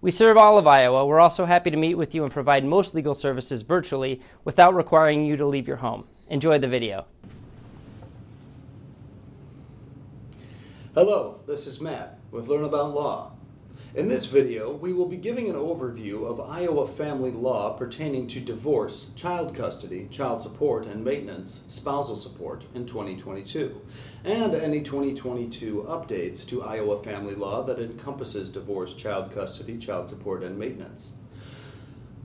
We serve all of Iowa. We're also happy to meet with you and provide most legal services virtually without requiring you to leave your home. Enjoy the video. Hello, this is Matt with Learn About Law. In this video, we will be giving an overview of Iowa family law pertaining to divorce, child custody, child support and maintenance, spousal support in 2022, and any 2022 updates to Iowa family law that encompasses divorce, child custody, child support, and maintenance.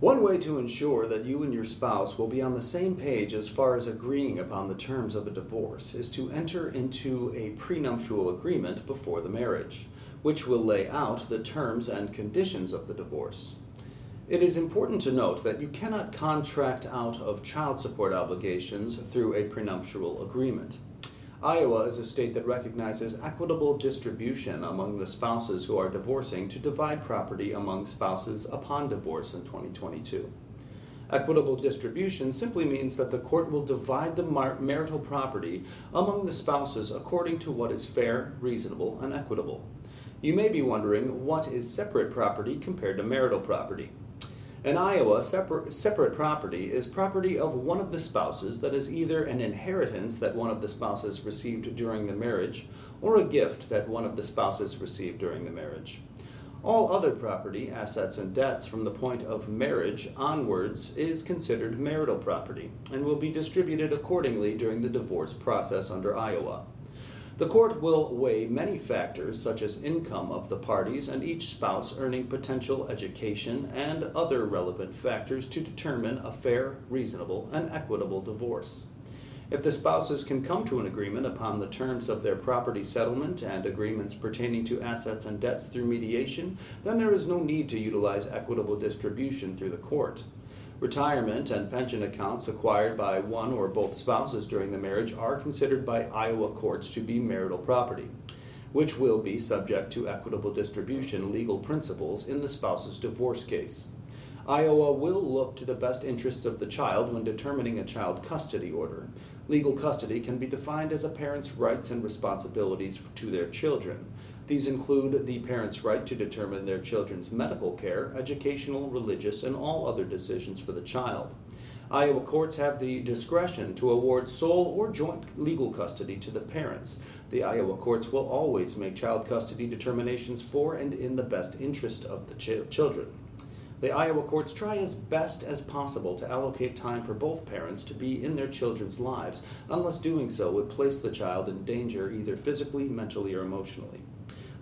One way to ensure that you and your spouse will be on the same page as far as agreeing upon the terms of a divorce is to enter into a prenuptial agreement before the marriage which will lay out the terms and conditions of the divorce. It is important to note that you cannot contract out of child support obligations through a prenuptial agreement. Iowa is a state that recognizes equitable distribution among the spouses who are divorcing to divide property among spouses upon divorce in 2022. Equitable distribution simply means that the court will divide the mar- marital property among the spouses according to what is fair, reasonable, and equitable. You may be wondering what is separate property compared to marital property. In Iowa, separate, separate property is property of one of the spouses that is either an inheritance that one of the spouses received during the marriage or a gift that one of the spouses received during the marriage. All other property, assets, and debts from the point of marriage onwards is considered marital property and will be distributed accordingly during the divorce process under Iowa. The court will weigh many factors, such as income of the parties and each spouse earning potential education and other relevant factors, to determine a fair, reasonable, and equitable divorce. If the spouses can come to an agreement upon the terms of their property settlement and agreements pertaining to assets and debts through mediation, then there is no need to utilize equitable distribution through the court. Retirement and pension accounts acquired by one or both spouses during the marriage are considered by Iowa courts to be marital property, which will be subject to equitable distribution legal principles in the spouse's divorce case. Iowa will look to the best interests of the child when determining a child custody order. Legal custody can be defined as a parent's rights and responsibilities to their children. These include the parent's right to determine their children's medical care, educational, religious, and all other decisions for the child. Iowa courts have the discretion to award sole or joint legal custody to the parents. The Iowa courts will always make child custody determinations for and in the best interest of the ch- children. The Iowa courts try as best as possible to allocate time for both parents to be in their children's lives, unless doing so would place the child in danger either physically, mentally, or emotionally.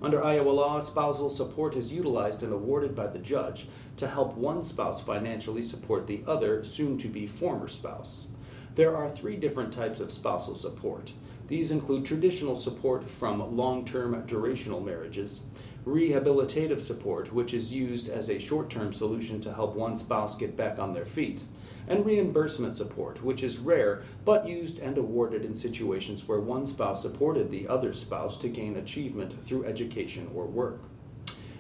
Under Iowa law, spousal support is utilized and awarded by the judge to help one spouse financially support the other, soon to be former spouse. There are three different types of spousal support. These include traditional support from long term durational marriages, rehabilitative support, which is used as a short term solution to help one spouse get back on their feet, and reimbursement support, which is rare but used and awarded in situations where one spouse supported the other spouse to gain achievement through education or work.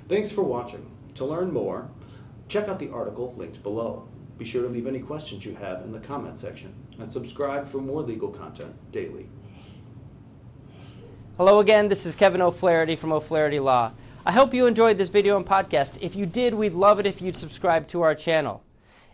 Thanks for watching. To learn more, check out the article linked below. Be sure to leave any questions you have in the comment section and subscribe for more legal content daily. Hello again, this is Kevin O'Flaherty from O'Flaherty Law. I hope you enjoyed this video and podcast. If you did, we'd love it if you'd subscribe to our channel.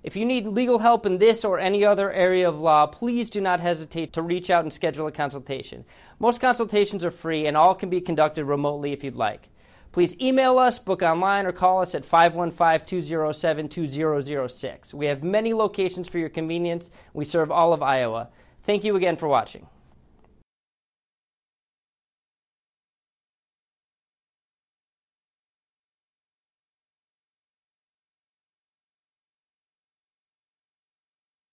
If you need legal help in this or any other area of law, please do not hesitate to reach out and schedule a consultation. Most consultations are free and all can be conducted remotely if you'd like. Please email us, book online, or call us at 515 207 2006. We have many locations for your convenience. We serve all of Iowa. Thank you again for watching.